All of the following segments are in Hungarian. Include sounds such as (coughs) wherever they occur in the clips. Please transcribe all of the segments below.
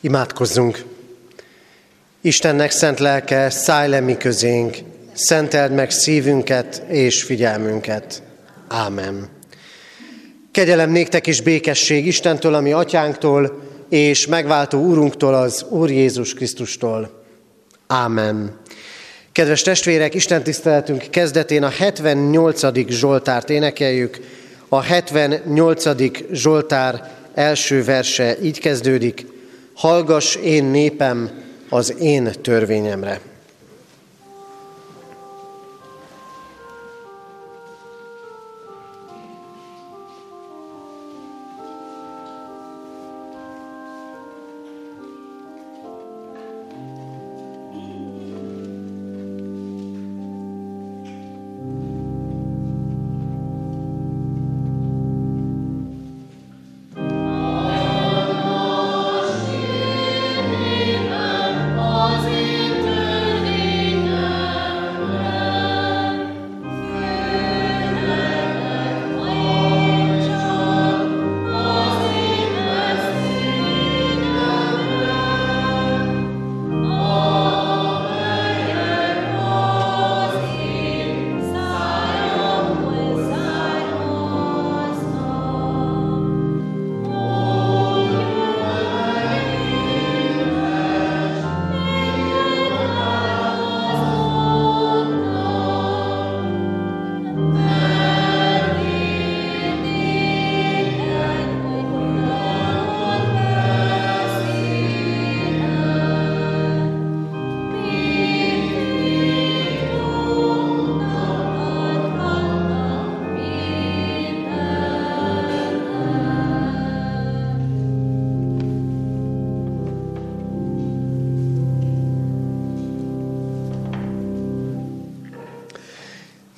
Imádkozzunk! Istennek szent lelke, szállj le mi közénk, szenteld meg szívünket és figyelmünket. Ámen. Kegyelem néktek is békesség Istentől, ami atyánktól, és megváltó úrunktól, az Úr Jézus Krisztustól. Ámen. Kedves testvérek, Isten tiszteletünk kezdetén a 78. Zsoltárt énekeljük. A 78. Zsoltár első verse így kezdődik. Hallgass én népem az én törvényemre.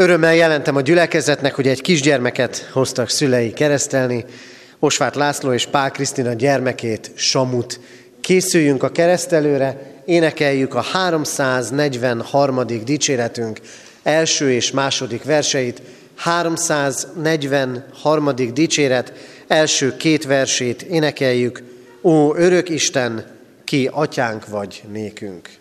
Örömmel jelentem a gyülekezetnek, hogy egy kisgyermeket hoztak szülei keresztelni, Osvát László és Pál Krisztina gyermekét, Samut. Készüljünk a keresztelőre, énekeljük a 343. dicséretünk első és második verseit, 343. dicséret első két versét énekeljük, Ó, örök Isten, ki atyánk vagy nékünk.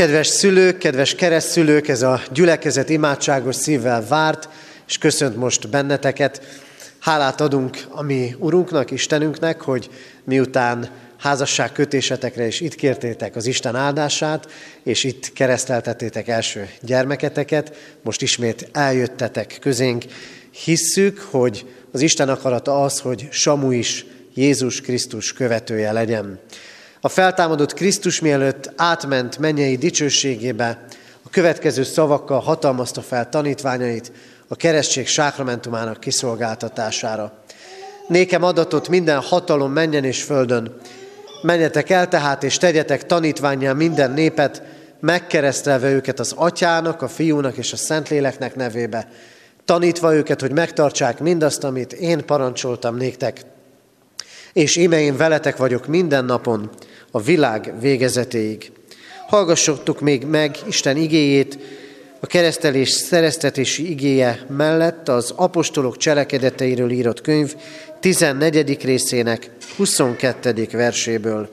Kedves szülők, kedves keresztszülők, ez a gyülekezet imádságos szívvel várt, és köszönt most benneteket. Hálát adunk a mi Urunknak, Istenünknek, hogy miután házasság kötésetekre is itt kértétek az Isten áldását, és itt kereszteltetétek első gyermeketeket, most ismét eljöttetek közénk. Hisszük, hogy az Isten akarata az, hogy Samu is Jézus Krisztus követője legyen. A feltámadott Krisztus mielőtt átment mennyei dicsőségébe, a következő szavakkal hatalmazta fel tanítványait a keresztség sákramentumának kiszolgáltatására. Nékem adatot minden hatalom menjen és földön. Menjetek el tehát, és tegyetek tanítványán minden népet, megkeresztelve őket az atyának, a fiúnak és a szentléleknek nevébe, tanítva őket, hogy megtartsák mindazt, amit én parancsoltam néktek. És íme én veletek vagyok minden napon, a világ végezetéig. Hallgassottuk még meg Isten igéjét, a keresztelés szereztetési igéje mellett az apostolok cselekedeteiről írott könyv 14. részének 22. verséből.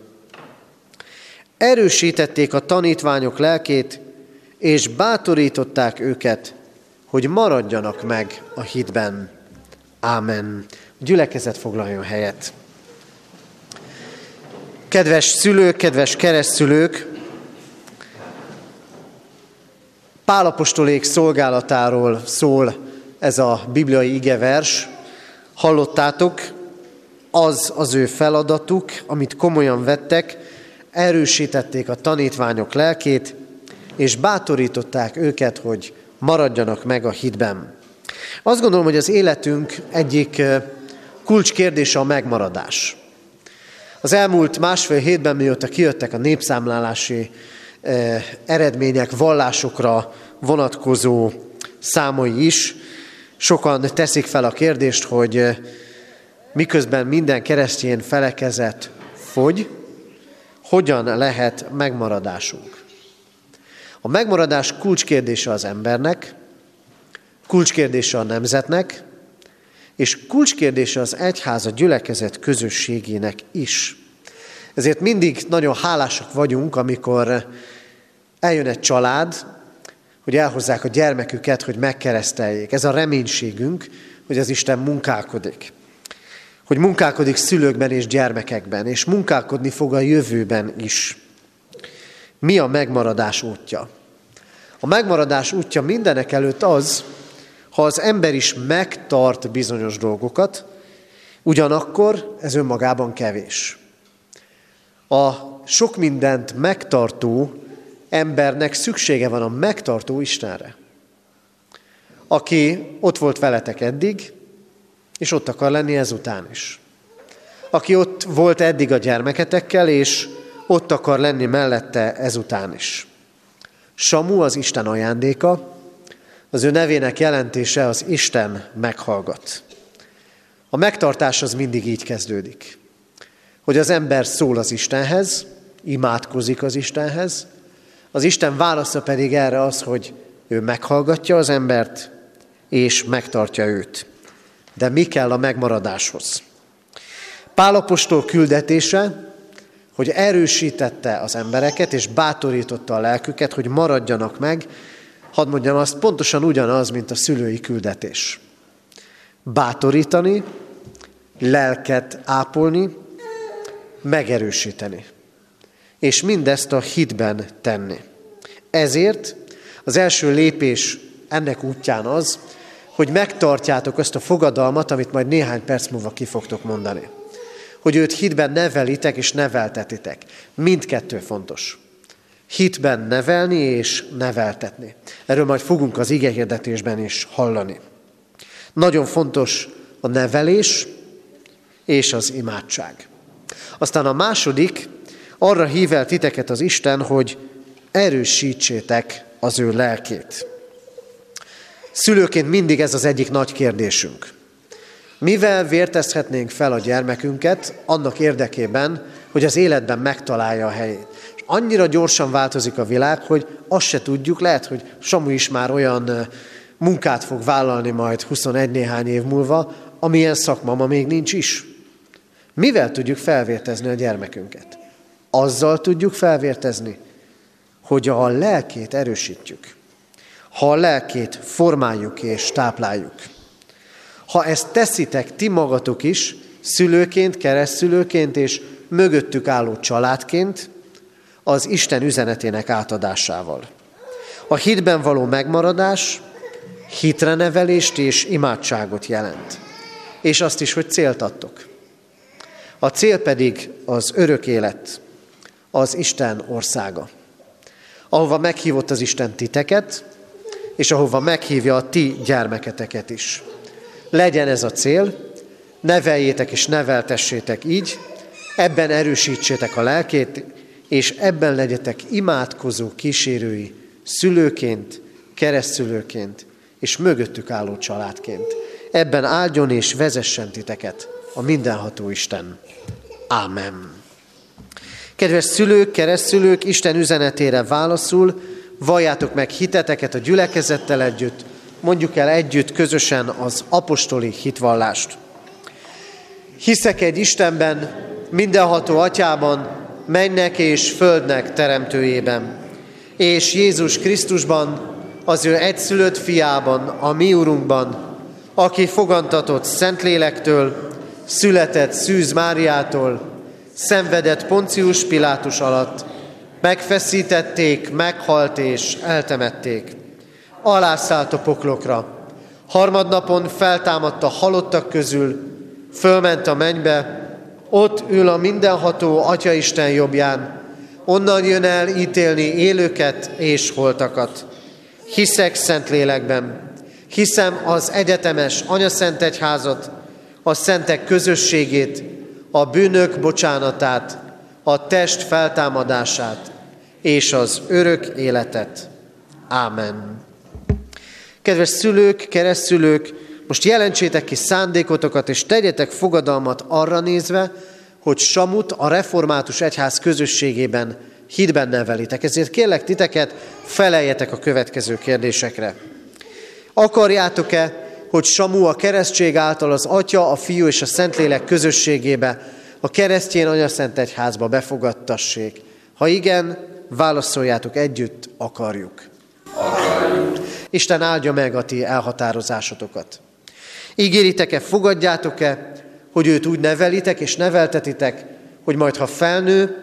Erősítették a tanítványok lelkét, és bátorították őket, hogy maradjanak meg a hitben. Ámen. A gyülekezet foglaljon helyet. Kedves szülők, kedves keresztülők, Pálapostolék szolgálatáról szól ez a bibliai igevers. Hallottátok, az az ő feladatuk, amit komolyan vettek, erősítették a tanítványok lelkét, és bátorították őket, hogy maradjanak meg a hitben. Azt gondolom, hogy az életünk egyik kulcskérdése a megmaradás. Az elmúlt másfél hétben, mióta kijöttek a népszámlálási eredmények, vallásokra vonatkozó számai is, sokan teszik fel a kérdést, hogy miközben minden keresztény felekezet fogy, hogyan lehet megmaradásunk. A megmaradás kulcskérdése az embernek, kulcskérdése a nemzetnek, és kulcskérdése az egyház a gyülekezet közösségének is. Ezért mindig nagyon hálásak vagyunk, amikor eljön egy család, hogy elhozzák a gyermeküket, hogy megkereszteljék. Ez a reménységünk, hogy az Isten munkálkodik. Hogy munkálkodik szülőkben és gyermekekben, és munkálkodni fog a jövőben is. Mi a megmaradás útja? A megmaradás útja mindenek előtt az, az ember is megtart bizonyos dolgokat, ugyanakkor ez önmagában kevés. A sok mindent megtartó embernek szüksége van a megtartó Istenre, aki ott volt veletek eddig, és ott akar lenni ezután is. Aki ott volt eddig a gyermeketekkel, és ott akar lenni mellette ezután is. Samu az Isten ajándéka, az ő nevének jelentése az Isten meghallgat. A megtartás az mindig így kezdődik, hogy az ember szól az Istenhez, imádkozik az Istenhez, az Isten válasza pedig erre az, hogy ő meghallgatja az embert, és megtartja őt. De mi kell a megmaradáshoz? Pálapostól küldetése, hogy erősítette az embereket, és bátorította a lelküket, hogy maradjanak meg, hadd mondjam azt, pontosan ugyanaz, mint a szülői küldetés. Bátorítani, lelket ápolni, megerősíteni és mindezt a hitben tenni. Ezért az első lépés ennek útján az, hogy megtartjátok azt a fogadalmat, amit majd néhány perc múlva ki fogtok mondani. Hogy őt hitben nevelitek és neveltetitek. Mindkettő fontos. Hitben nevelni és neveltetni. Erről majd fogunk az igehirdetésben is hallani. Nagyon fontos a nevelés és az imádság. Aztán a második, arra hív el titeket az Isten, hogy erősítsétek az ő lelkét. Szülőként mindig ez az egyik nagy kérdésünk. Mivel vértezhetnénk fel a gyermekünket annak érdekében, hogy az életben megtalálja a helyét? Annyira gyorsan változik a világ, hogy azt se tudjuk, lehet, hogy Samu is már olyan munkát fog vállalni majd 21 néhány év múlva, amilyen szakma ma még nincs is. Mivel tudjuk felvértezni a gyermekünket? azzal tudjuk felvértezni, hogy a lelkét erősítjük. Ha a lelkét formáljuk és tápláljuk. Ha ezt teszitek ti magatok is, szülőként, keresztülőként és mögöttük álló családként, az Isten üzenetének átadásával. A hitben való megmaradás hitre nevelést és imádságot jelent. És azt is, hogy célt adtok. A cél pedig az örök élet, az Isten országa. Ahova meghívott az Isten titeket, és ahova meghívja a ti gyermeketeket is. Legyen ez a cél, neveljétek és neveltessétek így, Ebben erősítsétek a lelkét, és ebben legyetek imádkozó kísérői, szülőként, keresztülőként, és mögöttük álló családként. Ebben áldjon és vezessen titeket a mindenható Isten. Ámen. Kedves szülők, keresztülők, Isten üzenetére válaszul, valljátok meg hiteteket a gyülekezettel együtt, mondjuk el együtt, közösen az apostoli hitvallást. Hiszek egy Istenben, mindenható atyában, mennek és földnek teremtőjében, és Jézus Krisztusban, az ő egyszülött fiában, a mi Urunkban, aki fogantatott Szentlélektől, született Szűz Máriától, szenvedett Poncius Pilátus alatt, megfeszítették, meghalt és eltemették. Alászállt a poklokra. Harmadnapon feltámadt a halottak közül, fölment a mennybe, ott ül a mindenható Atyaisten jobbján, onnan jön el ítélni élőket és holtakat. Hiszek szent lélekben, hiszem az egyetemes anyaszent egyházat, a szentek közösségét, a bűnök bocsánatát, a test feltámadását és az örök életet. Ámen. Kedves szülők, keresztülők, most jelentsétek ki szándékotokat, és tegyetek fogadalmat arra nézve, hogy Samut a református egyház közösségében hitben nevelitek. Ezért kérlek titeket, feleljetek a következő kérdésekre. Akarjátok-e, hogy Samu a keresztség által az Atya, a Fiú és a Szentlélek közösségébe, a keresztjén anyaszent egyházba befogadtassék? Ha igen, válaszoljátok együtt, akarjuk. Akarjuk. Isten áldja meg a ti elhatározásotokat. Ígéritek-e, fogadjátok-e, hogy őt úgy nevelitek és neveltetitek, hogy majd ha felnő,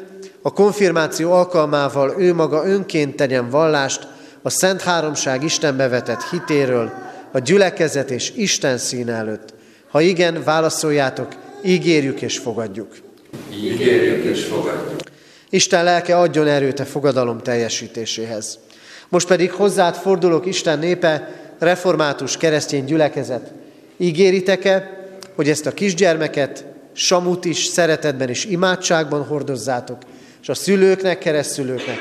a konfirmáció alkalmával ő maga önként tegyen vallást a Szent Háromság Istenbe vetett hitéről, a gyülekezet és Isten szín előtt. Ha igen, válaszoljátok, ígérjük és fogadjuk. Ígérjük és fogadjuk. Isten lelke adjon erőt a fogadalom teljesítéséhez. Most pedig hozzád fordulok, Isten népe, református keresztény gyülekezet. Ígéritek-e, hogy ezt a kisgyermeket, Samut is szeretetben és imádságban hordozzátok, és a szülőknek, keresztülőknek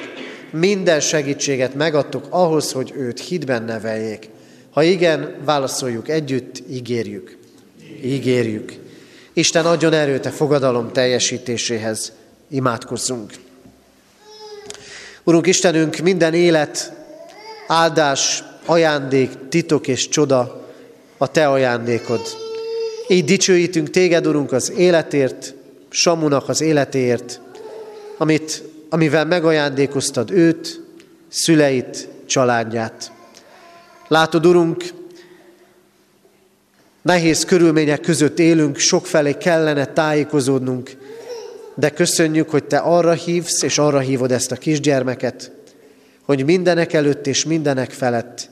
minden segítséget megadtok ahhoz, hogy őt hitben neveljék. Ha igen, válaszoljuk együtt, ígérjük. Ígérjük. Isten adjon erőt a fogadalom teljesítéséhez. Imádkozzunk. Urunk Istenünk, minden élet, áldás, ajándék, titok és csoda a Te ajándékod. Így dicsőítünk Téged, Urunk, az életért, Samunak az életéért, amit, amivel megajándékoztad őt, szüleit, családját. Látod, Urunk, nehéz körülmények között élünk, sokfelé kellene tájékozódnunk, de köszönjük, hogy Te arra hívsz, és arra hívod ezt a kisgyermeket, hogy mindenek előtt és mindenek felett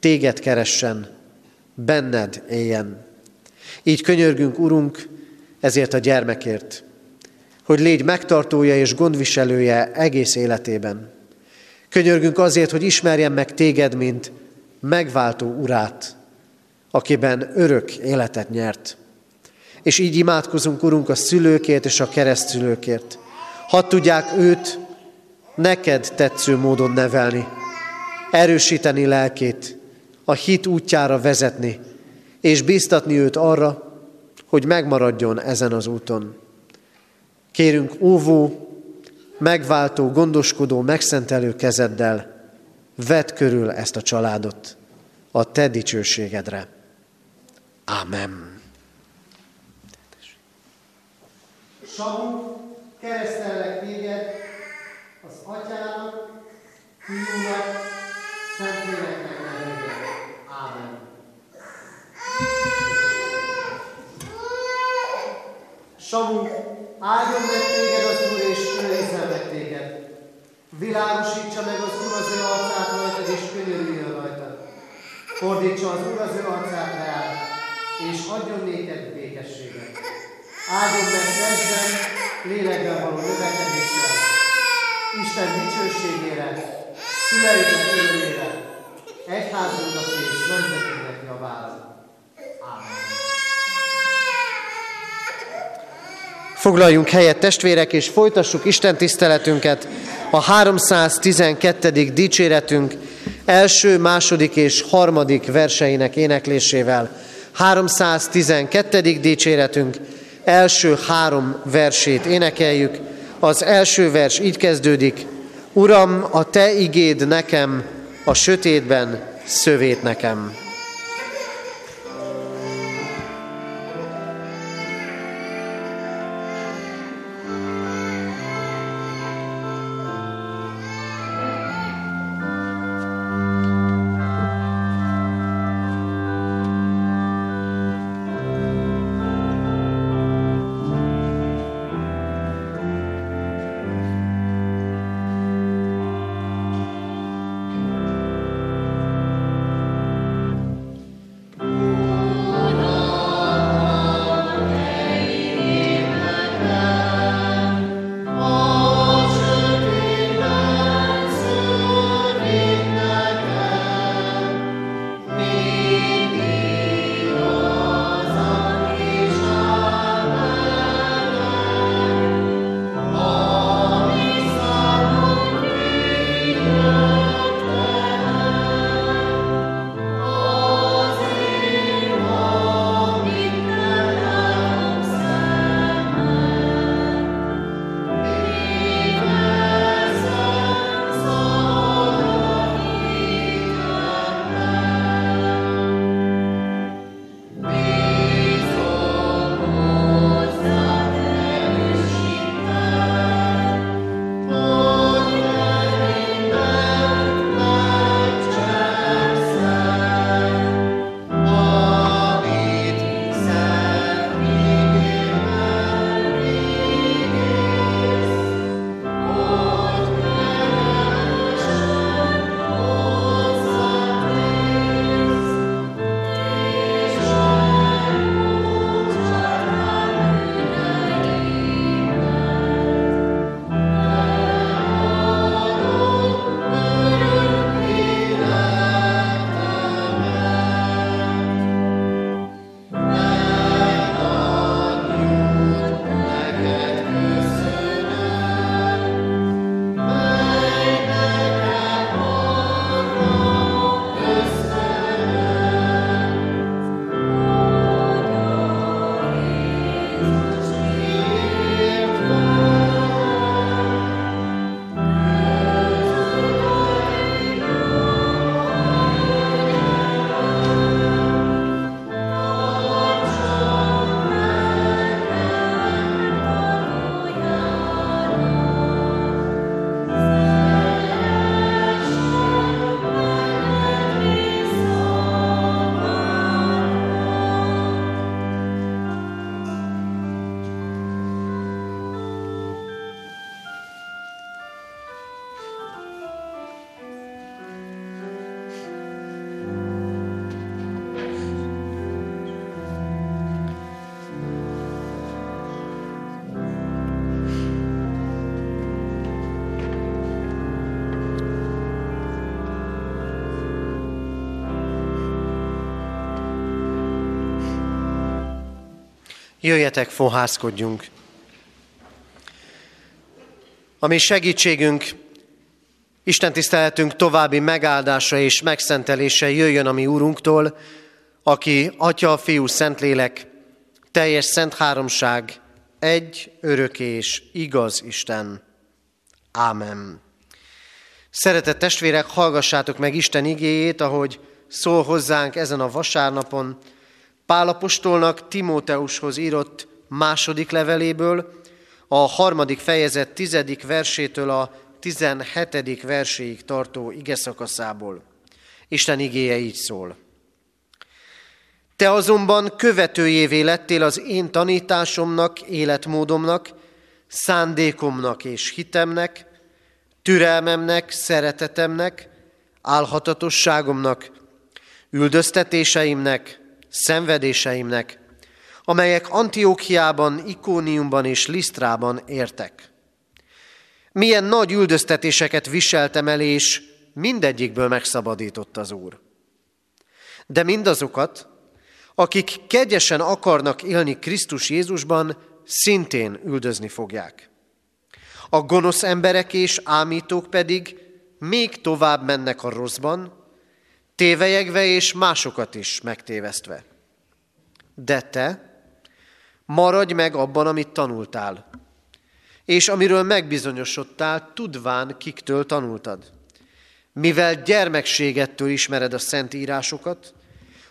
Téged keressen, benned éljen. Így könyörgünk, Urunk, ezért a gyermekért, hogy légy megtartója és gondviselője egész életében. Könyörgünk azért, hogy ismerjen meg téged, mint megváltó urát, akiben örök életet nyert. És így imádkozunk, Urunk, a szülőkért és a keresztülőkért. Hadd tudják őt neked tetsző módon nevelni, erősíteni lelkét, a hit útjára vezetni, és bíztatni őt arra, hogy megmaradjon ezen az úton. Kérünk óvó, megváltó, gondoskodó, megszentelő kezeddel, vedd körül ezt a családot a te dicsőségedre. Amen. Samu, keresztellek téged az atyának, fiúnak, szentléleknek Samu, áldjon meg téged az Úr, és őrizzen meg téged. Világosítsa meg az Úr az ő arcát rajtad, és könyörüljön rajtad. Fordítsa az Úr az ő arcát reál, és adjon néked békességet. Áldjon meg testben, lélekben való növekedéssel, Isten dicsőségére, szüleidnek örömére, egyházunknak és nemzetünknek javára. Amen. Foglaljunk helyet testvérek, és folytassuk Isten tiszteletünket a 312. dicséretünk első, második és harmadik verseinek éneklésével. 312. dicséretünk első három versét énekeljük. Az első vers így kezdődik. Uram, a Te igéd nekem, a sötétben szövét nekem. Jöjjetek, fohászkodjunk! Ami segítségünk, Isten tiszteletünk további megáldása és megszentelése jöjjön a mi Úrunktól, aki Atya, Fiú, Szentlélek, teljes szent háromság, egy, örök és igaz Isten. Ámen. Szeretett testvérek, hallgassátok meg Isten igéjét, ahogy szól hozzánk ezen a vasárnapon, Pálapostolnak Timóteushoz írott második leveléből, a harmadik fejezet tizedik versétől a tizenhetedik verséig tartó ige szakaszából. Isten igéje így szól. Te azonban követőjévé lettél az én tanításomnak, életmódomnak, szándékomnak és hitemnek, türelmemnek, szeretetemnek, álhatatosságomnak, üldöztetéseimnek, szenvedéseimnek, amelyek Antiókiában, Ikóniumban és Lisztrában értek. Milyen nagy üldöztetéseket viseltem el, és mindegyikből megszabadított az Úr. De mindazokat, akik kegyesen akarnak élni Krisztus Jézusban, szintén üldözni fogják. A gonosz emberek és ámítók pedig még tovább mennek a rosszban, tévejegve és másokat is megtévesztve. De te maradj meg abban, amit tanultál, és amiről megbizonyosodtál, tudván, kiktől tanultad. Mivel gyermekségettől ismered a szent írásokat,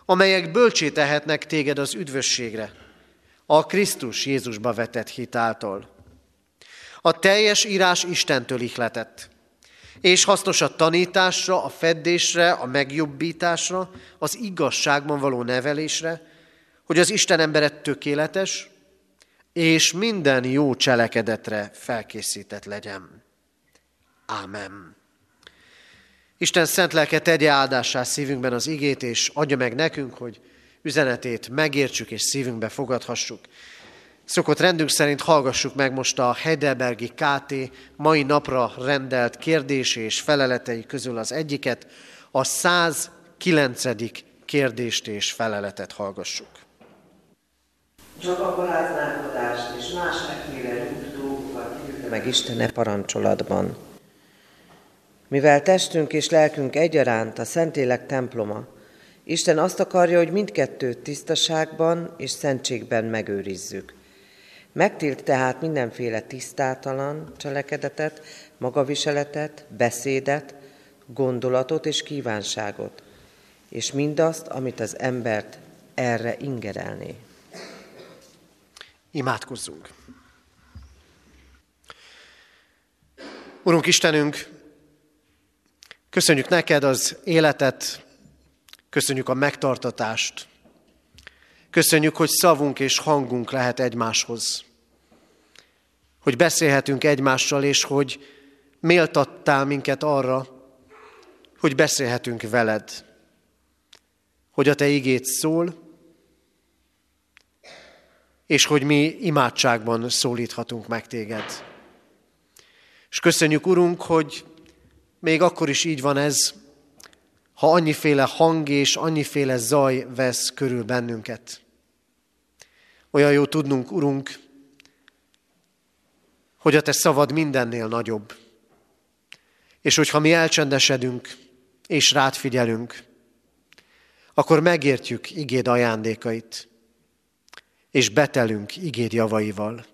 amelyek bölcsé tehetnek téged az üdvösségre, a Krisztus Jézusba vetett hitáltal. A teljes írás Istentől ihletett, és hasznos a tanításra, a feddésre, a megjobbításra, az igazságban való nevelésre, hogy az Isten emberet tökéletes, és minden jó cselekedetre felkészített legyen. Ámen. Isten szent lelke tegye áldássá szívünkben az igét, és adja meg nekünk, hogy üzenetét megértsük és szívünkbe fogadhassuk. Szokott rendünk szerint hallgassuk meg most a Heidelbergi KT mai napra rendelt kérdés és feleletei közül az egyiket, a 109. kérdést és feleletet hallgassuk. Csak a paráználkodást és más efféle dolgokat meg Istene parancsolatban. Mivel testünk és lelkünk egyaránt a Szentlélek temploma, Isten azt akarja, hogy mindkettőt tisztaságban és szentségben megőrizzük. Megtilt tehát mindenféle tisztátalan cselekedetet, magaviseletet, beszédet, gondolatot és kívánságot, és mindazt, amit az embert erre ingerelné. Imádkozzunk! Urunk Istenünk, köszönjük neked az életet, köszönjük a megtartatást, köszönjük, hogy szavunk és hangunk lehet egymáshoz, hogy beszélhetünk egymással, és hogy méltattál minket arra, hogy beszélhetünk veled, hogy a te igét szól, és hogy mi imádságban szólíthatunk meg téged. És köszönjük, Urunk, hogy még akkor is így van ez, ha annyiféle hang és annyiféle zaj vesz körül bennünket. Olyan jó tudnunk, Urunk, hogy a Te szavad mindennél nagyobb. És hogyha mi elcsendesedünk és rád figyelünk, akkor megértjük igéd ajándékait és betelünk igéd javaival.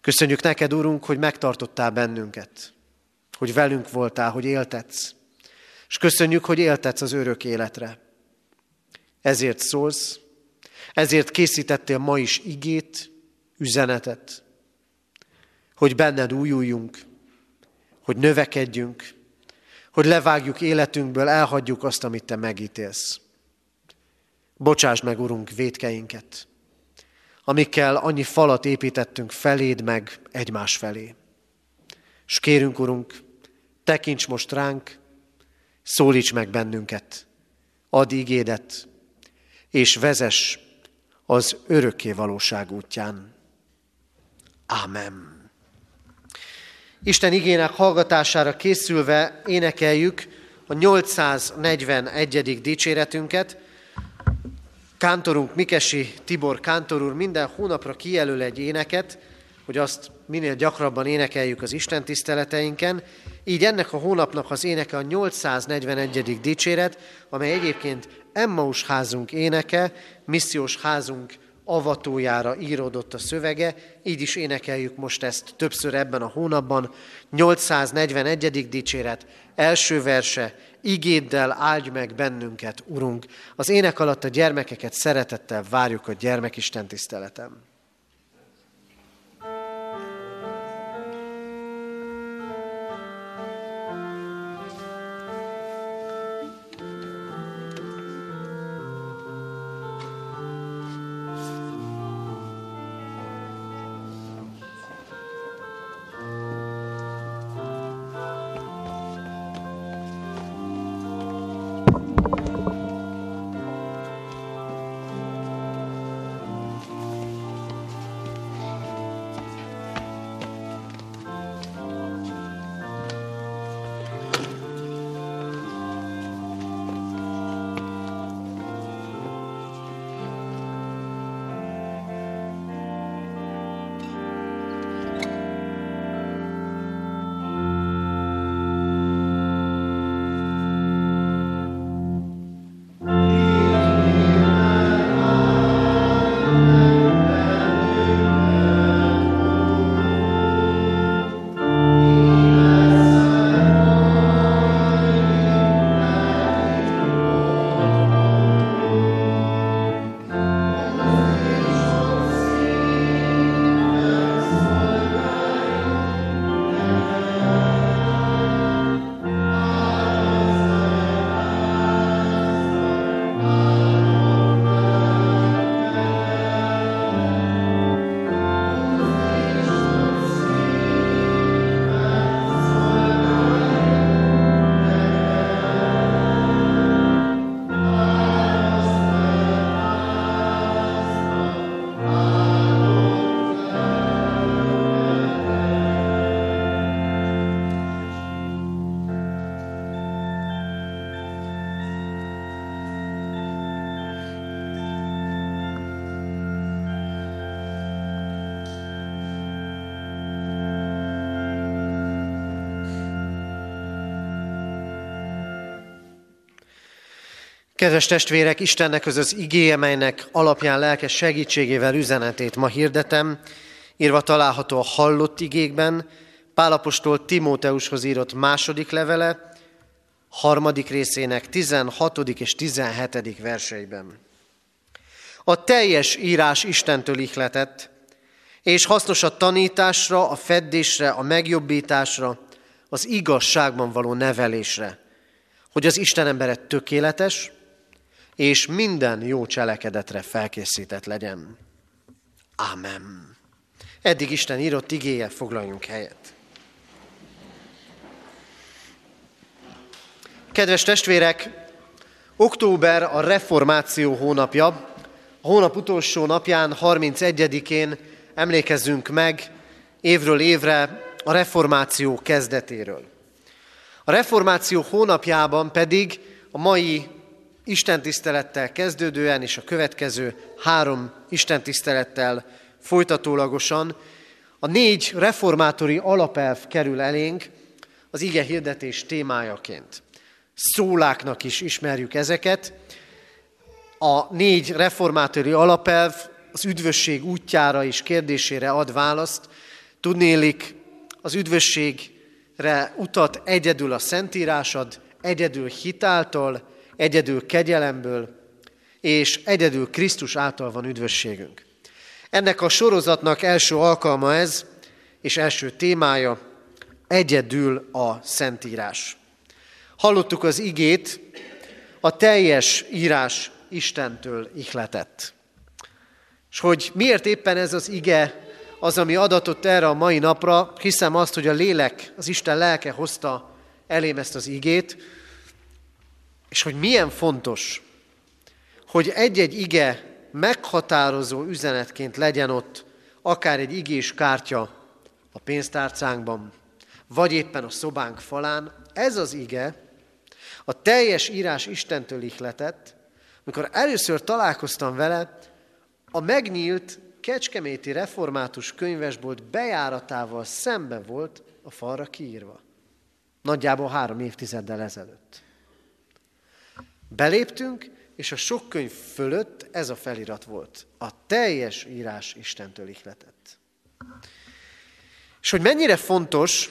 Köszönjük neked, Urunk, hogy megtartottál bennünket, hogy velünk voltál, hogy éltetsz, és köszönjük, hogy éltetsz az örök életre. Ezért szólsz, ezért készítettél ma is igét, üzenetet, hogy benned újuljunk, hogy növekedjünk, hogy levágjuk életünkből, elhagyjuk azt, amit te megítélsz. Bocsáss meg, Urunk, védkeinket, amikkel annyi falat építettünk feléd meg egymás felé. És kérünk, Urunk, tekints most ránk, szólíts meg bennünket, add igédet, és vezess az örökké valóság útján. Ámen. Isten igének hallgatására készülve énekeljük a 841. dicséretünket, Kántorunk Mikesi Tibor Kántor úr minden hónapra kijelöl egy éneket, hogy azt minél gyakrabban énekeljük az Isten tiszteleteinken. Így ennek a hónapnak az éneke a 841. dicséret, amely egyébként Emmaus házunk éneke, missziós házunk avatójára íródott a szövege, így is énekeljük most ezt többször ebben a hónapban. 841. dicséret, első verse, igéddel áldj meg bennünket, Urunk. Az ének alatt a gyermekeket szeretettel várjuk a gyermekisten tiszteletem. Kedves testvérek, Istennek az az igéje, melynek alapján lelkes segítségével üzenetét ma hirdetem, írva található a hallott igékben, Pálapostól Timóteushoz írott második levele, harmadik részének 16. és 17. verseiben. A teljes írás Istentől ihletett, és hasznos a tanításra, a feddésre, a megjobbításra, az igazságban való nevelésre, hogy az Isten emberet tökéletes, és minden jó cselekedetre felkészített legyen. Amen. Eddig Isten írott igéje, foglaljunk helyet. Kedves testvérek, október a reformáció hónapja. A hónap utolsó napján, 31-én emlékezzünk meg évről évre a reformáció kezdetéről. A reformáció hónapjában pedig a mai istentisztelettel kezdődően és a következő három istentisztelettel folytatólagosan a négy reformátori alapelv kerül elénk az ige hirdetés témájaként. Szóláknak is ismerjük ezeket. A négy reformátori alapelv az üdvösség útjára és kérdésére ad választ. Tudnélik, az üdvösségre utat egyedül a Szentírás ad, egyedül hitáltal, egyedül kegyelemből, és egyedül Krisztus által van üdvösségünk. Ennek a sorozatnak első alkalma ez, és első témája egyedül a Szentírás. Hallottuk az igét, a teljes írás Istentől ihletett. És hogy miért éppen ez az ige az, ami adatott erre a mai napra, hiszem azt, hogy a lélek, az Isten lelke hozta elém ezt az igét, és hogy milyen fontos, hogy egy-egy ige meghatározó üzenetként legyen ott, akár egy igés kártya a pénztárcánkban, vagy éppen a szobánk falán. Ez az ige, a teljes írás Istentől ihletett, amikor először találkoztam vele, a megnyílt Kecskeméti Református könyvesbolt bejáratával szembe volt a falra kiírva. Nagyjából három évtizeddel ezelőtt. Beléptünk, és a sok könyv fölött ez a felirat volt. A teljes írás Istentől ihletett. És hogy mennyire fontos,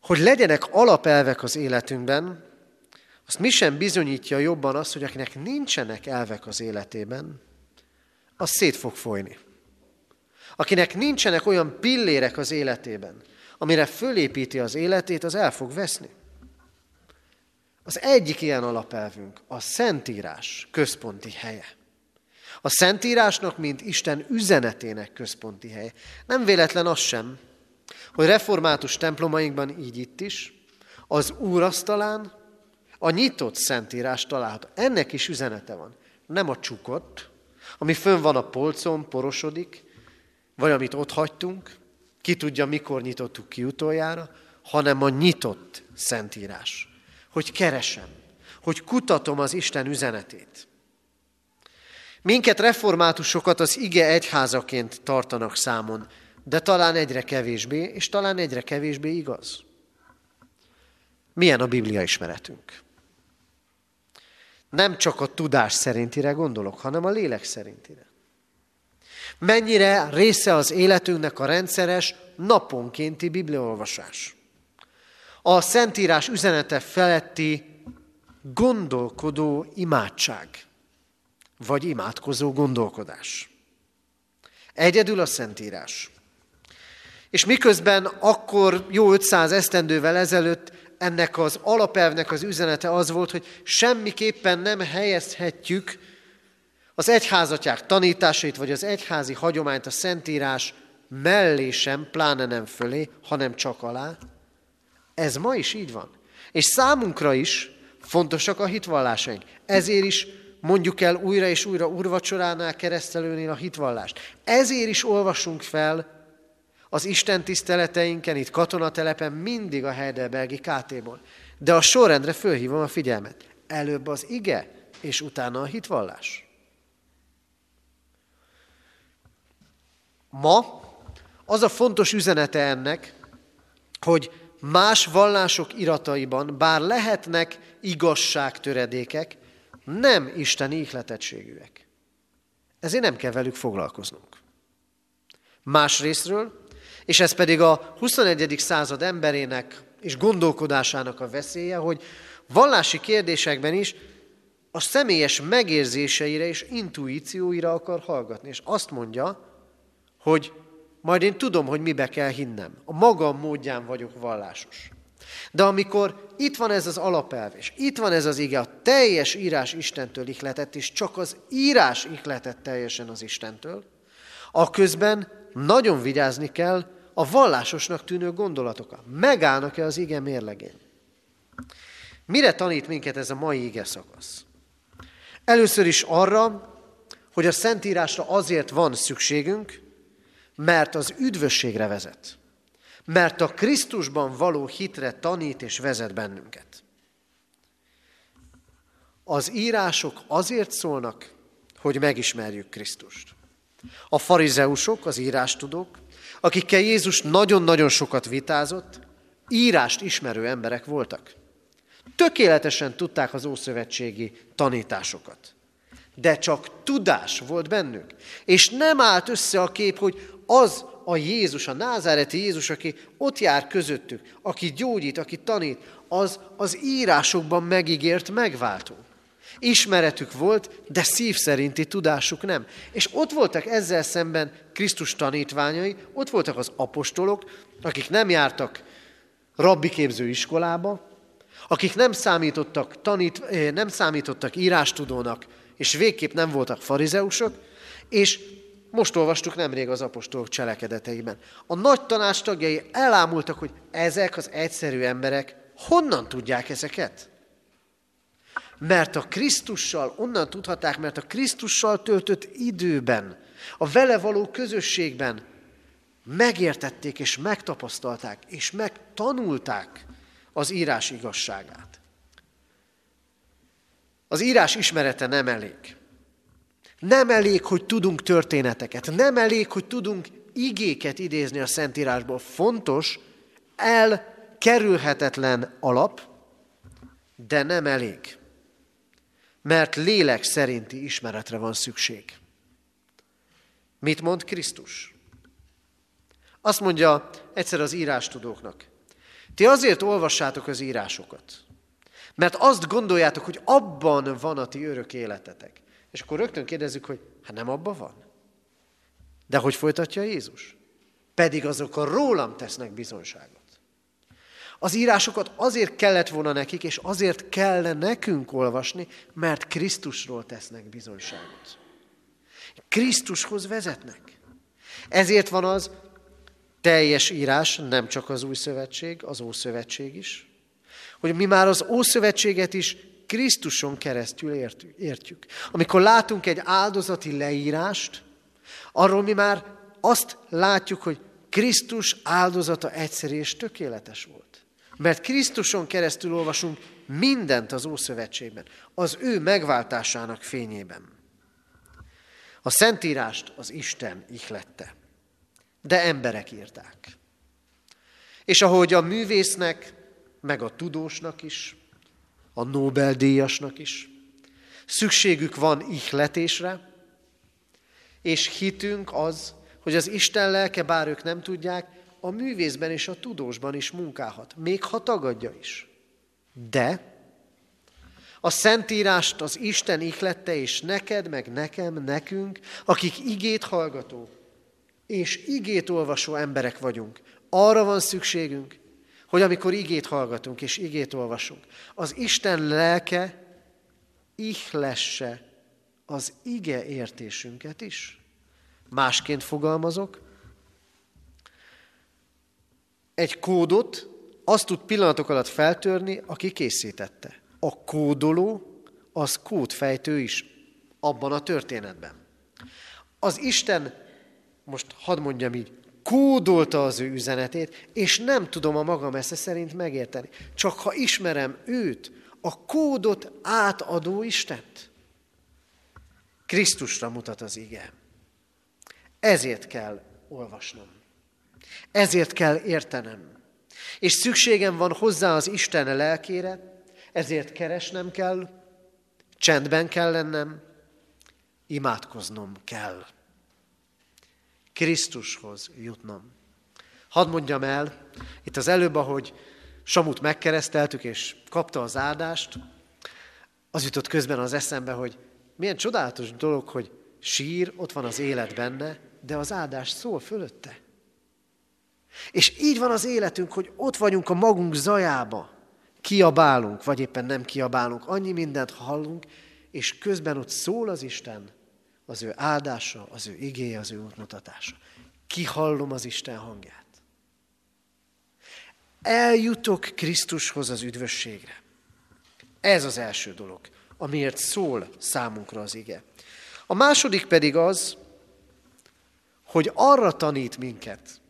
hogy legyenek alapelvek az életünkben, azt mi sem bizonyítja jobban azt, hogy akinek nincsenek elvek az életében, az szét fog folyni. Akinek nincsenek olyan pillérek az életében, amire fölépíti az életét, az el fog veszni. Az egyik ilyen alapelvünk a Szentírás központi helye. A Szentírásnak, mint Isten üzenetének központi helye. Nem véletlen az sem, hogy református templomainkban így itt is, az úrasztalán a nyitott Szentírás található. Ennek is üzenete van. Nem a csukott, ami fönn van a polcon, porosodik, vagy amit ott hagytunk, ki tudja, mikor nyitottuk ki utoljára, hanem a nyitott Szentírás hogy keresem, hogy kutatom az Isten üzenetét. Minket reformátusokat az ige egyházaként tartanak számon, de talán egyre kevésbé, és talán egyre kevésbé igaz. Milyen a Biblia ismeretünk? Nem csak a tudás szerintire gondolok, hanem a lélek szerintire. Mennyire része az életünknek a rendszeres, naponkénti bibliaolvasás a Szentírás üzenete feletti gondolkodó imádság, vagy imádkozó gondolkodás. Egyedül a Szentírás. És miközben akkor jó 500 esztendővel ezelőtt ennek az alapelvnek az üzenete az volt, hogy semmiképpen nem helyezhetjük az egyházatják tanításait, vagy az egyházi hagyományt a Szentírás mellé sem, pláne nem fölé, hanem csak alá, ez ma is így van. És számunkra is fontosak a hitvallásaink. Ezért is mondjuk el újra és újra urvacsoránál, keresztelőnél a hitvallást. Ezért is olvasunk fel az Isten tiszteleteinken, itt katonatelepen mindig a Heidelbergi KT-ból. De a sorrendre fölhívom a figyelmet. Előbb az ige, és utána a hitvallás. Ma az a fontos üzenete ennek, hogy más vallások irataiban, bár lehetnek igazságtöredékek, nem isteni ihletettségűek. Ezért nem kell velük foglalkoznunk. Másrésztről, és ez pedig a 21. század emberének és gondolkodásának a veszélye, hogy vallási kérdésekben is a személyes megérzéseire és intuícióira akar hallgatni. És azt mondja, hogy majd én tudom, hogy mibe kell hinnem. A magam módján vagyok vallásos. De amikor itt van ez az alapelv, és itt van ez az ige, a teljes írás Istentől ihletett, és csak az írás ihletett teljesen az Istentől, a közben nagyon vigyázni kell a vallásosnak tűnő gondolatokkal. Megállnak-e az ige mérlegén? Mire tanít minket ez a mai ige szakasz? Először is arra, hogy a Szentírásra azért van szükségünk, mert az üdvösségre vezet. Mert a Krisztusban való hitre tanít és vezet bennünket. Az írások azért szólnak, hogy megismerjük Krisztust. A farizeusok, az írástudók, akikkel Jézus nagyon-nagyon sokat vitázott, írást ismerő emberek voltak. Tökéletesen tudták az ószövetségi tanításokat. De csak tudás volt bennük. És nem állt össze a kép, hogy az a Jézus, a názáreti Jézus, aki ott jár közöttük, aki gyógyít, aki tanít, az az írásokban megígért megváltó. Ismeretük volt, de szív szerinti tudásuk nem. És ott voltak ezzel szemben Krisztus tanítványai, ott voltak az apostolok, akik nem jártak rabbi képző iskolába, akik nem számítottak, tanít, eh, nem számítottak írástudónak, és végképp nem voltak farizeusok, és most olvastuk nemrég az apostolok cselekedeteiben. A nagy tanács tagjai elámultak, hogy ezek az egyszerű emberek honnan tudják ezeket? Mert a Krisztussal, onnan tudhatták, mert a Krisztussal töltött időben, a vele való közösségben megértették és megtapasztalták és megtanulták az írás igazságát. Az írás ismerete nem elég. Nem elég, hogy tudunk történeteket, nem elég, hogy tudunk igéket idézni a Szentírásból. Fontos, elkerülhetetlen alap, de nem elég. Mert lélek szerinti ismeretre van szükség. Mit mond Krisztus? Azt mondja egyszer az írástudóknak. Ti azért olvassátok az írásokat, mert azt gondoljátok, hogy abban van a ti örök életetek. És akkor rögtön kérdezzük, hogy hát nem abban van. De hogy folytatja Jézus? Pedig azok a rólam tesznek bizonságot. Az írásokat azért kellett volna nekik, és azért kell nekünk olvasni, mert Krisztusról tesznek bizonságot. Krisztushoz vezetnek. Ezért van az teljes írás, nem csak az új szövetség, az ószövetség is, hogy mi már az ószövetséget is Krisztuson keresztül értjük. Amikor látunk egy áldozati leírást, arról mi már azt látjuk, hogy Krisztus áldozata egyszerű és tökéletes volt. Mert Krisztuson keresztül olvasunk mindent az Ószövetségben, az ő megváltásának fényében. A Szentírást az Isten ihlette, de emberek írták. És ahogy a művésznek, meg a tudósnak is, a Nobel-díjasnak is. Szükségük van ihletésre, és hitünk az, hogy az Isten lelke, bár ők nem tudják, a művészben és a tudósban is munkálhat, még ha tagadja is. De a Szentírást az Isten ihlette, és neked, meg nekem, nekünk, akik igét hallgató és igét olvasó emberek vagyunk, arra van szükségünk, hogy amikor igét hallgatunk és igét olvasunk, az Isten lelke ihlesse az ige értésünket is. Másként fogalmazok, egy kódot azt tud pillanatok alatt feltörni, aki készítette. A kódoló az kódfejtő is abban a történetben. Az Isten, most hadd mondjam így, kódolta az ő üzenetét, és nem tudom a magam esze szerint megérteni. Csak ha ismerem őt, a kódot átadó Istent. Krisztusra mutat az ige. Ezért kell olvasnom. Ezért kell értenem. És szükségem van hozzá az Isten lelkére, ezért keresnem kell, csendben kell lennem, imádkoznom kell. Krisztushoz jutnom. Hadd mondjam el, itt az előbb, ahogy Samut megkereszteltük, és kapta az áldást, az jutott közben az eszembe, hogy milyen csodálatos dolog, hogy sír, ott van az élet benne, de az áldás szól fölötte. És így van az életünk, hogy ott vagyunk a magunk zajába, kiabálunk, vagy éppen nem kiabálunk, annyi mindent hallunk, és közben ott szól az Isten, az ő áldása, az ő igéje, az ő útmutatása. Kihallom az Isten hangját. Eljutok Krisztushoz az üdvösségre. Ez az első dolog, amiért szól számunkra az ige. A második pedig az, hogy arra tanít minket.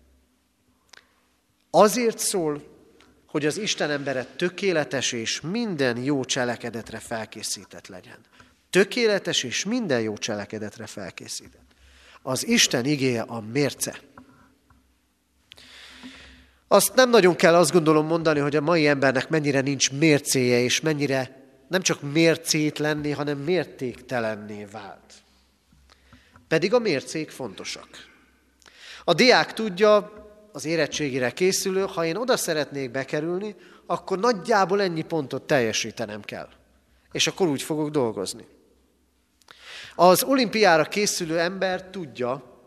Azért szól, hogy az Isten embere tökéletes és minden jó cselekedetre felkészített legyen. Tökéletes és minden jó cselekedetre felkészített. Az Isten igéje a mérce. Azt nem nagyon kell azt gondolom mondani, hogy a mai embernek mennyire nincs mércéje, és mennyire nem csak mércét lenni, hanem mértéktelenné vált. Pedig a mércék fontosak. A diák tudja, az érettségére készülő, ha én oda szeretnék bekerülni, akkor nagyjából ennyi pontot teljesítenem kell. És akkor úgy fogok dolgozni. Az olimpiára készülő ember tudja,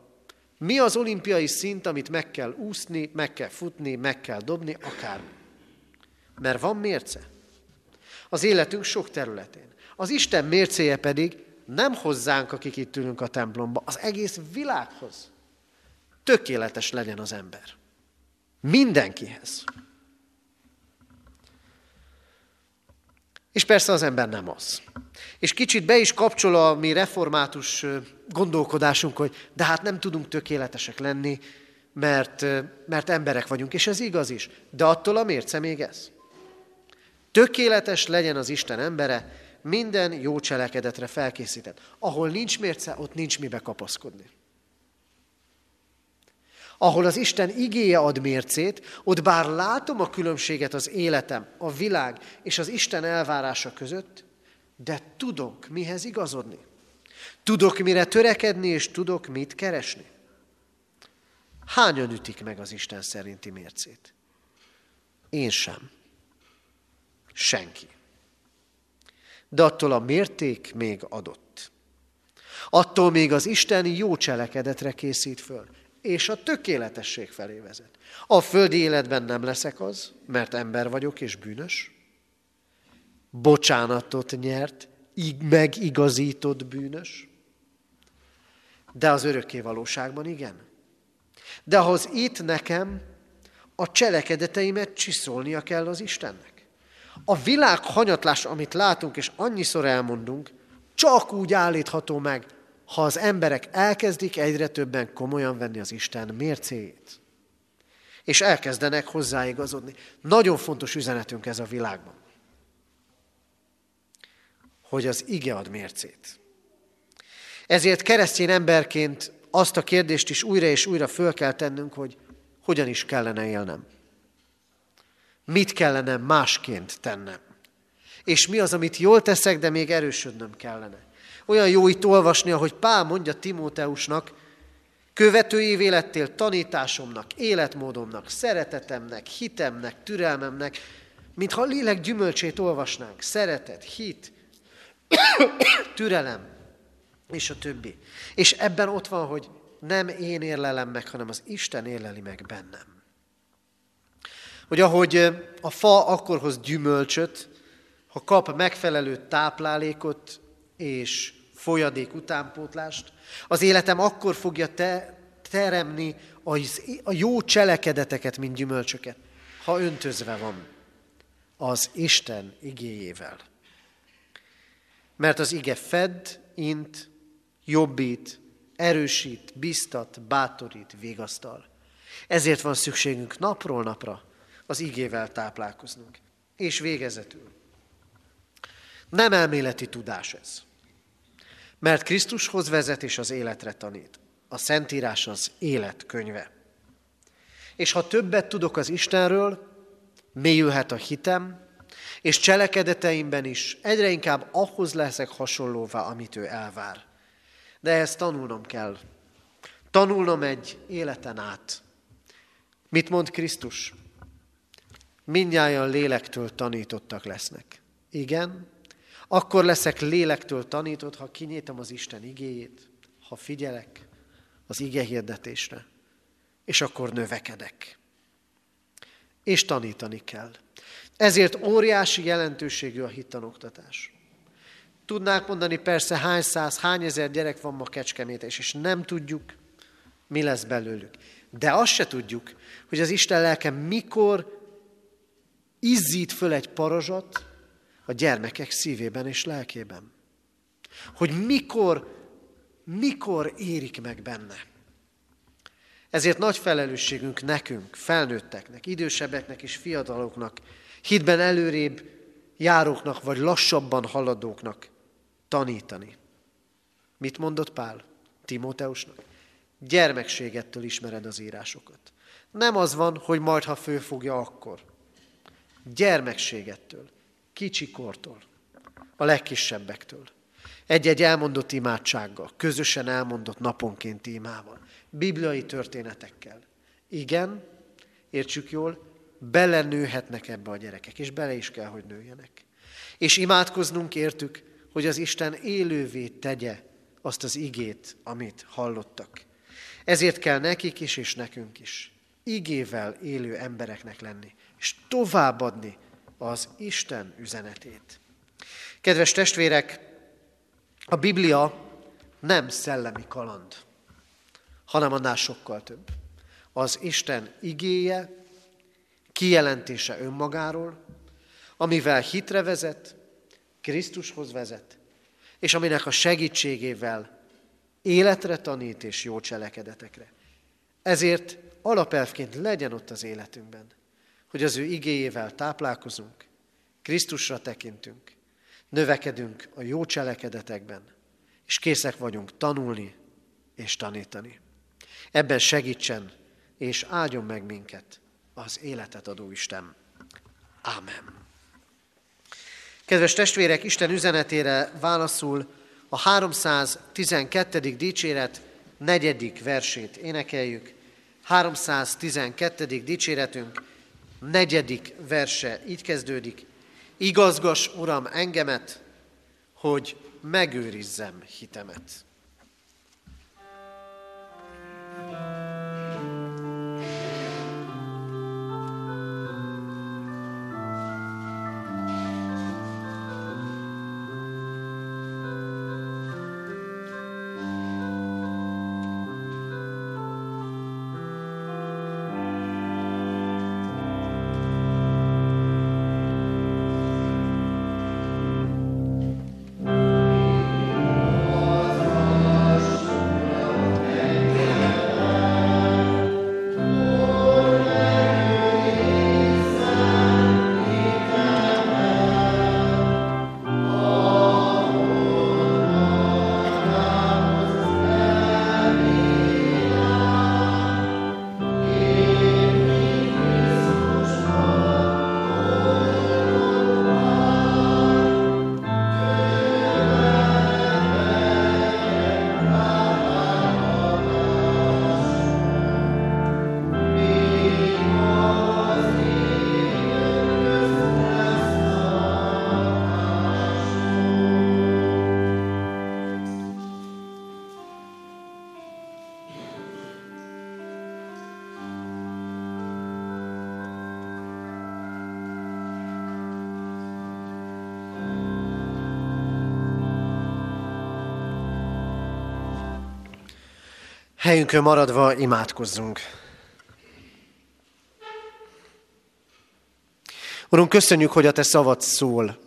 mi az olimpiai szint, amit meg kell úszni, meg kell futni, meg kell dobni, akármi. Mert van mérce. Az életünk sok területén. Az Isten mércéje pedig nem hozzánk, akik itt ülünk a templomba, az egész világhoz. Tökéletes legyen az ember. Mindenkihez. És persze az ember nem az. És kicsit be is kapcsol a mi református gondolkodásunk, hogy de hát nem tudunk tökéletesek lenni, mert, mert emberek vagyunk, és ez igaz is. De attól a mérce még ez. Tökéletes legyen az Isten embere, minden jó cselekedetre felkészített. Ahol nincs mérce, ott nincs mibe kapaszkodni. Ahol az Isten igéje ad mércét, ott bár látom a különbséget az életem, a világ és az Isten elvárása között, de tudok mihez igazodni. Tudok mire törekedni, és tudok mit keresni. Hányan ütik meg az Isten szerinti mércét? Én sem. Senki. De attól a mérték még adott. Attól még az Isten jó cselekedetre készít föl és a tökéletesség felé vezet. A földi életben nem leszek az, mert ember vagyok és bűnös. Bocsánatot nyert, megigazított bűnös. De az örökké valóságban igen. De ahhoz itt nekem a cselekedeteimet csiszolnia kell az Istennek. A világ hanyatlás, amit látunk és annyiszor elmondunk, csak úgy állítható meg, ha az emberek elkezdik egyre többen komolyan venni az Isten mércéjét, és elkezdenek hozzáigazodni. Nagyon fontos üzenetünk ez a világban, hogy az ige ad mércét. Ezért keresztény emberként azt a kérdést is újra és újra föl kell tennünk, hogy hogyan is kellene élnem. Mit kellene másként tennem. És mi az, amit jól teszek, de még erősödnöm kellene. Olyan jó itt olvasni, ahogy Pál mondja Timóteusnak, követőjévé lettél tanításomnak, életmódomnak, szeretetemnek, hitemnek, türelmemnek, mintha a lélek gyümölcsét olvasnánk. Szeretet, hit, (coughs) türelem, és a többi. És ebben ott van, hogy nem én érlelem meg, hanem az Isten érleli meg bennem. Hogy ahogy a fa akkor hoz gyümölcsöt, ha kap megfelelő táplálékot, és folyadék utánpótlást. Az életem akkor fogja te, teremni az, a jó cselekedeteket, mint gyümölcsöket, ha öntözve van az Isten igéjével. Mert az ige fed, int, jobbít, erősít, biztat, bátorít, vigasztal. Ezért van szükségünk napról napra az igével táplálkoznunk. És végezetül. Nem elméleti tudás ez mert Krisztushoz vezet és az életre tanít. A Szentírás az élet könyve. És ha többet tudok az Istenről, mélyülhet a hitem, és cselekedeteimben is egyre inkább ahhoz leszek hasonlóvá, amit ő elvár. De ezt tanulnom kell. Tanulnom egy életen át. Mit mond Krisztus? Mindnyájan lélektől tanítottak lesznek. Igen, akkor leszek lélektől tanított, ha kinyítom az Isten igéjét, ha figyelek az ige hirdetésre, és akkor növekedek. És tanítani kell. Ezért óriási jelentőségű a hittanoktatás. Tudnák mondani persze hány száz, hány ezer gyerek van ma Kecskemét, és nem tudjuk, mi lesz belőlük. De azt se tudjuk, hogy az Isten lelke mikor izzít föl egy parazsat a gyermekek szívében és lelkében. Hogy mikor, mikor érik meg benne. Ezért nagy felelősségünk nekünk, felnőtteknek, idősebbeknek és fiataloknak, hitben előrébb járóknak vagy lassabban haladóknak tanítani. Mit mondott Pál Timóteusnak? Gyermekségettől ismered az írásokat. Nem az van, hogy majd, ha főfogja, akkor. Gyermekségettől, kicsikortól, a legkisebbektől. Egy-egy elmondott imádsággal, közösen elmondott naponként imával, bibliai történetekkel. Igen, értsük jól, belenőhetnek ebbe a gyerekek, és bele is kell, hogy nőjenek. És imádkoznunk értük, hogy az Isten élővé tegye azt az igét, amit hallottak. Ezért kell nekik is, és nekünk is igével élő embereknek lenni, és továbbadni az Isten üzenetét. Kedves testvérek, a Biblia nem szellemi kaland, hanem annál sokkal több. Az Isten igéje, kijelentése önmagáról, amivel hitre vezet, Krisztushoz vezet, és aminek a segítségével életre tanít és jó cselekedetekre. Ezért alapelvként legyen ott az életünkben, hogy az ő igéjével táplálkozunk, Krisztusra tekintünk, növekedünk a jó cselekedetekben, és készek vagyunk tanulni és tanítani. Ebben segítsen és áldjon meg minket az életet adó Isten. Ámen. Kedves testvérek, Isten üzenetére válaszul a 312. dicséret negyedik versét énekeljük. 312. dicséretünk negyedik verse így kezdődik. Igazgas, Uram, engemet, hogy megőrizzem hitemet. Helyünkön maradva imádkozzunk. Urunk, köszönjük, hogy a Te szavad szól.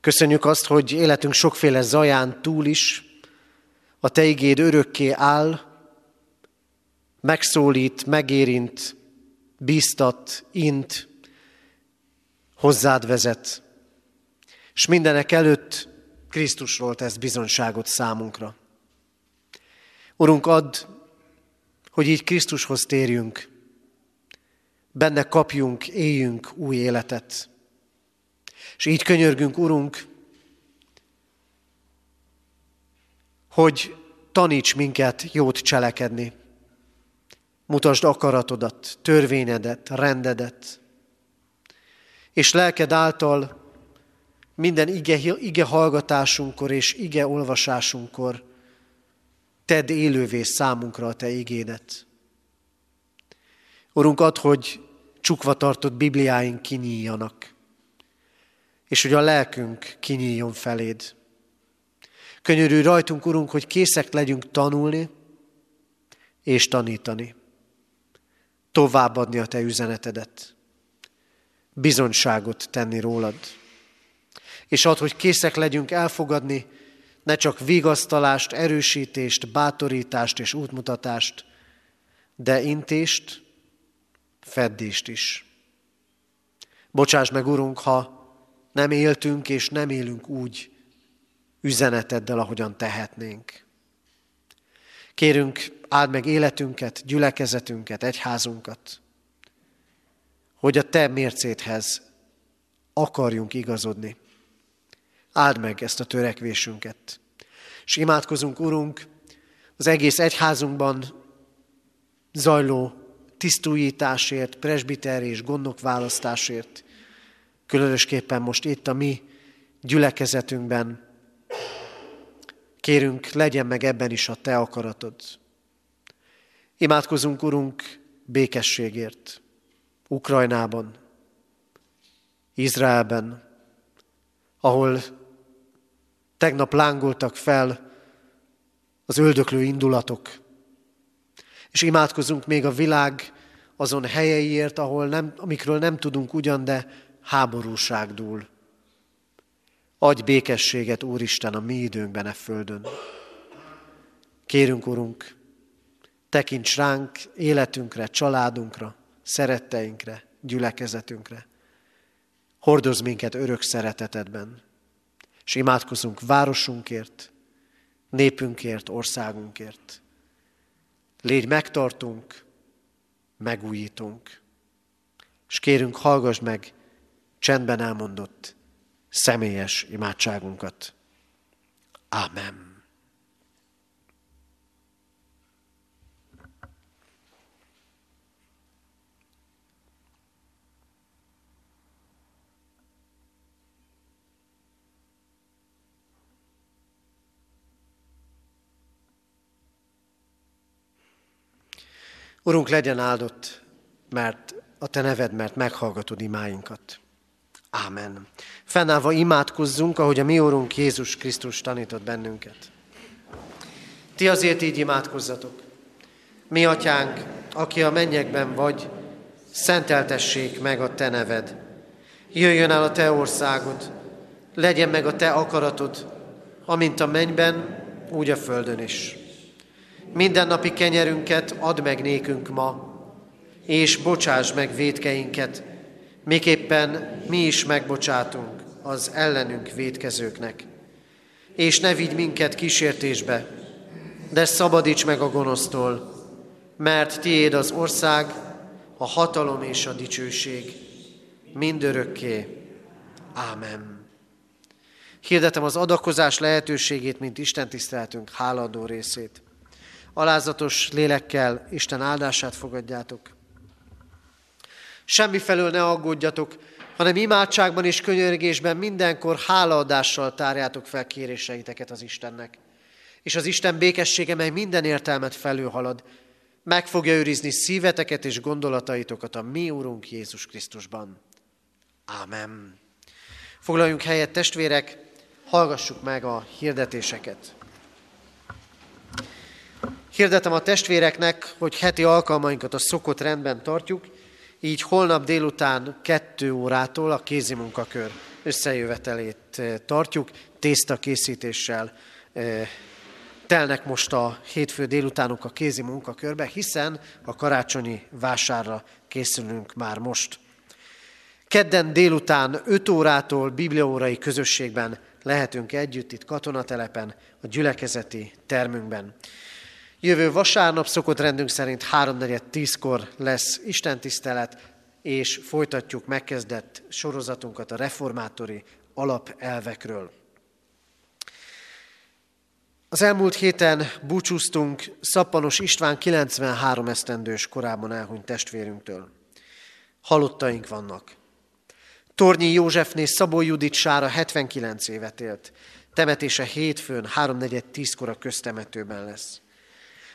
Köszönjük azt, hogy életünk sokféle zaján túl is a Te igéd örökké áll, megszólít, megérint, bíztat, int, hozzád vezet. És mindenek előtt Krisztusról tesz bizonságot számunkra. Urunk, add, hogy így Krisztushoz térjünk, benne kapjunk, éljünk új életet, És így könyörgünk, Urunk, hogy taníts minket jót cselekedni. Mutasd akaratodat, törvényedet, rendedet. És lelked által minden ige, ige hallgatásunkkor és ige olvasásunkkor tedd élővé számunkra a Te igédet. Urunk, add, hogy csukva tartott Bibliáink kinyíljanak, és hogy a lelkünk kinyíljon feléd. Könyörű rajtunk, Urunk, hogy készek legyünk tanulni és tanítani. Továbbadni a Te üzenetedet. Bizonyságot tenni rólad. És ad, hogy készek legyünk elfogadni ne csak vigasztalást, erősítést, bátorítást és útmutatást, de intést, feddést is. Bocsáss meg, Urunk, ha nem éltünk és nem élünk úgy üzeneteddel, ahogyan tehetnénk. Kérünk, áld meg életünket, gyülekezetünket, egyházunkat, hogy a Te mércéthez akarjunk igazodni. Áld meg ezt a törekvésünket. És imádkozunk, Urunk, az egész egyházunkban zajló tisztújításért, presbiter és gondok választásért, különösképpen most itt a mi gyülekezetünkben. Kérünk, legyen meg ebben is a Te akaratod. Imádkozunk, Urunk, békességért, Ukrajnában, Izraelben, ahol tegnap lángoltak fel az öldöklő indulatok. És imádkozunk még a világ azon helyeiért, ahol nem, amikről nem tudunk ugyan, de háborúság dúl. Adj békességet, Úristen, a mi időnkben e földön. Kérünk, Urunk, tekints ránk, életünkre, családunkra, szeretteinkre, gyülekezetünkre. Hordoz minket örök szeretetedben, és imádkozunk városunkért, népünkért, országunkért. Légy megtartunk, megújítunk, és kérünk, hallgass meg csendben elmondott személyes imádságunkat. Amen. Urunk, legyen áldott, mert a Te neved, mert meghallgatod imáinkat. Ámen. Fennállva imádkozzunk, ahogy a mi Úrunk Jézus Krisztus tanított bennünket. Ti azért így imádkozzatok. Mi, Atyánk, aki a mennyekben vagy, szenteltessék meg a Te neved. Jöjjön el a Te országod, legyen meg a Te akaratod, amint a mennyben, úgy a földön is. Mindennapi kenyerünket add meg nékünk ma, és bocsáss meg védkeinket, miképpen mi is megbocsátunk az ellenünk védkezőknek. És ne vigy minket kísértésbe, de szabadíts meg a gonosztól, mert tiéd az ország, a hatalom és a dicsőség mindörökké. Ámen. Hirdetem az adakozás lehetőségét, mint Isten tiszteltünk háladó részét. Alázatos lélekkel Isten áldását fogadjátok. Semmi felől ne aggódjatok, hanem imádságban és könyörgésben mindenkor hálaadással tárjátok fel kéréseiteket az Istennek. És az Isten békessége, mely minden értelmet felülhalad, meg fogja őrizni szíveteket és gondolataitokat a mi Úrunk Jézus Krisztusban. Ámen. Foglaljunk helyet, testvérek, hallgassuk meg a hirdetéseket. Hirdetem a testvéreknek, hogy heti alkalmainkat a szokott rendben tartjuk, így holnap délután kettő órától a kézi munkakör összejövetelét eh, tartjuk, tészta készítéssel eh, telnek most a hétfő délutánok a kézi munkakörbe, hiszen a karácsonyi vásárra készülünk már most. Kedden délután 5 órától bibliaórai közösségben lehetünk együtt itt katonatelepen, a gyülekezeti termünkben. Jövő vasárnap szokott rendünk szerint 3.4.10-kor lesz Isten tisztelet, és folytatjuk megkezdett sorozatunkat a reformátori alapelvekről. Az elmúlt héten búcsúztunk Szappanos István 93 esztendős korában elhunyt testvérünktől. Halottaink vannak. Tornyi Józsefné Szabó Judit Sára 79 évet élt. Temetése hétfőn 3.4.10-kor a köztemetőben lesz.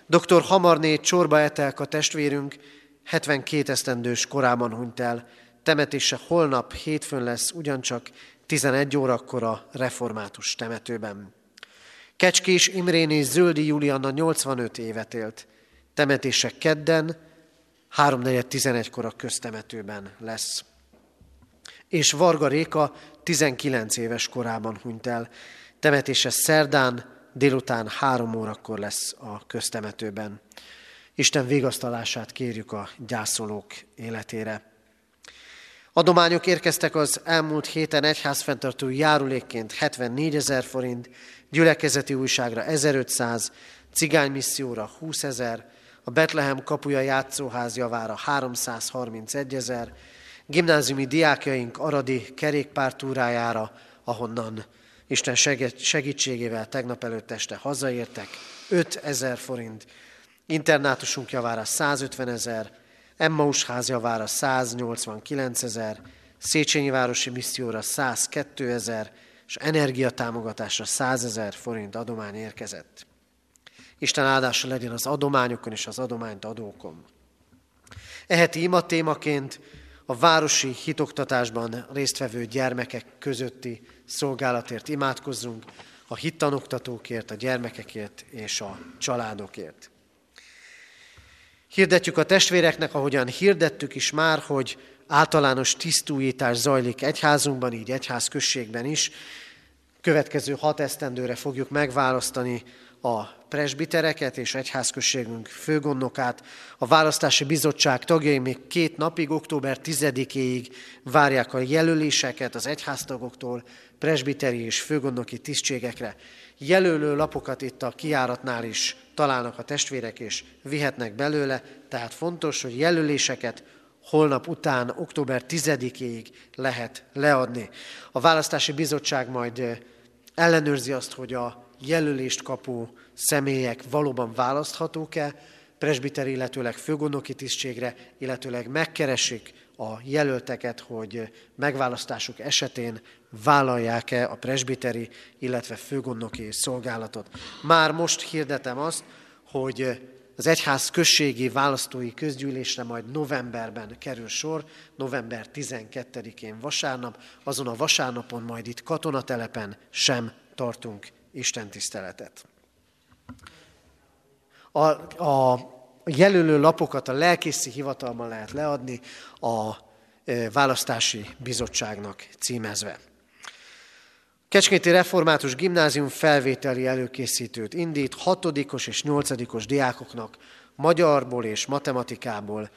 Dr. Hamarné Csorba Etelka testvérünk 72 esztendős korában hunyt el. Temetése holnap hétfőn lesz, ugyancsak 11 órakor a református temetőben. Kecskés Imréné Zöldi Julianna 85 évet élt. Temetése kedden, 3.4.11-kor a köztemetőben lesz. És Varga Réka 19 éves korában hunyt el. Temetése szerdán, délután három órakor lesz a köztemetőben. Isten vigasztalását kérjük a gyászolók életére. Adományok érkeztek az elmúlt héten egyházfenntartó járulékként 74 ezer forint, gyülekezeti újságra 1500, cigánymisszióra 20 ezer, a Betlehem kapuja játszóház javára 331 ezer, gimnáziumi diákjaink aradi kerékpártúrájára, ahonnan Isten segítségével tegnap előtt este hazaértek, 5000 forint, internátusunk javára 150 ezer, Emmaus ház javára 189 ezer, Széchenyi Városi Misszióra 102 ezer, és energiatámogatásra 100 ezer forint adomány érkezett. Isten áldása legyen az adományokon és az adományt adókon. Eheti ima témaként a városi hitoktatásban résztvevő gyermekek közötti szolgálatért imádkozzunk, a hittanoktatókért, a gyermekekért és a családokért. Hirdetjük a testvéreknek, ahogyan hirdettük is már, hogy általános tisztújítás zajlik egyházunkban, így egyházközségben is. Következő hat esztendőre fogjuk megválasztani a presbitereket és egyházközségünk főgondnokát. A választási bizottság tagjai még két napig, október 10-éig várják a jelöléseket az egyháztagoktól presbiteri és főgondnoki tisztségekre. Jelölő lapokat itt a kiáratnál is találnak a testvérek, és vihetnek belőle, tehát fontos, hogy jelöléseket holnap után, október 10-ig lehet leadni. A választási bizottság majd ellenőrzi azt, hogy a jelölést kapó személyek valóban választhatók-e, presbiter, illetőleg főgondnoki tisztségre, illetőleg megkeresik a jelölteket, hogy megválasztásuk esetén vállalják-e a presbiteri, illetve főgondnoki szolgálatot. Már most hirdetem azt, hogy az egyház községi választói közgyűlésre majd novemberben kerül sor, november 12-én vasárnap, azon a vasárnapon majd itt katonatelepen sem tartunk Isten tiszteletet. A, a jelölő lapokat a lelkészi hivatalban lehet leadni a e, választási bizottságnak címezve. Kecskéti Református Gimnázium felvételi előkészítőt indít hatodikos és nyolcadikos diákoknak magyarból és matematikából.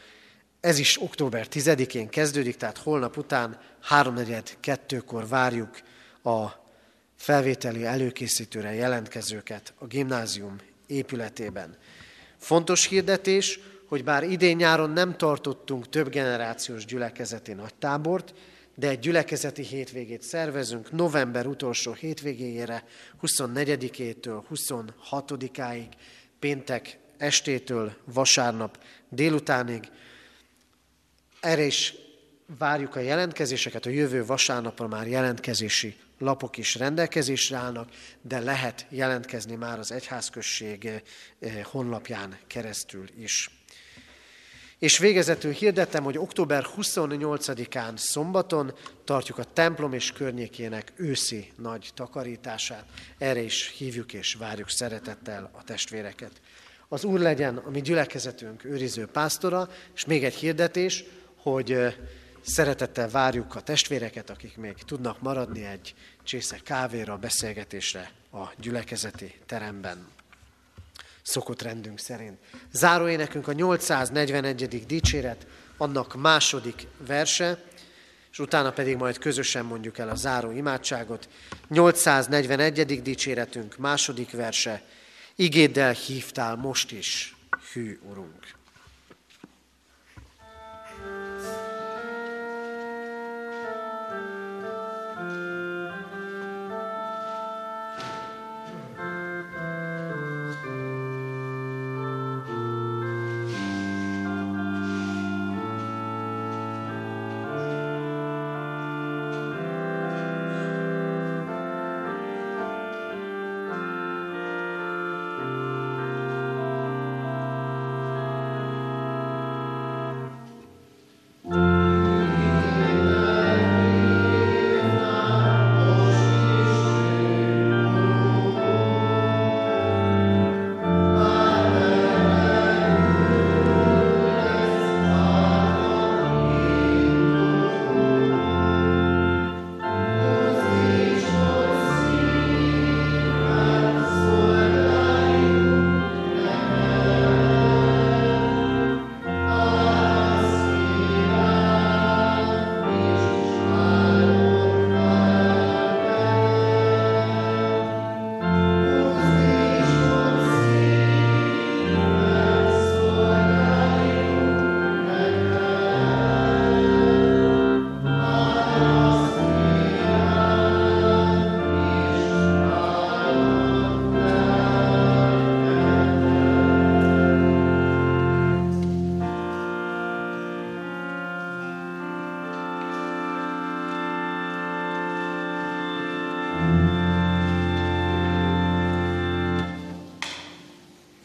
Ez is október 10-én kezdődik, tehát holnap után 3.42-kor várjuk a felvételi előkészítőre jelentkezőket a gimnázium épületében. Fontos hirdetés, hogy bár idén-nyáron nem tartottunk több generációs gyülekezeti nagytábort, de egy gyülekezeti hétvégét szervezünk november utolsó hétvégéjére, 24-től 26-áig, péntek estétől vasárnap délutánig. Erre is várjuk a jelentkezéseket, a jövő vasárnapra már jelentkezési lapok is rendelkezésre állnak, de lehet jelentkezni már az egyházközség eh, honlapján keresztül is. És végezetül hirdettem, hogy október 28-án szombaton tartjuk a templom és környékének őszi nagy takarítását. Erre is hívjuk és várjuk szeretettel a testvéreket. Az Úr legyen a mi gyülekezetünk őriző pásztora, és még egy hirdetés, hogy Szeretettel várjuk a testvéreket, akik még tudnak maradni egy csésze kávéra, beszélgetésre a gyülekezeti teremben. Szokott rendünk szerint. Záróénekünk a 841. dicséret, annak második verse, és utána pedig majd közösen mondjuk el a záró imádságot. 841. dicséretünk második verse, igéddel hívtál most is, hű Urunk.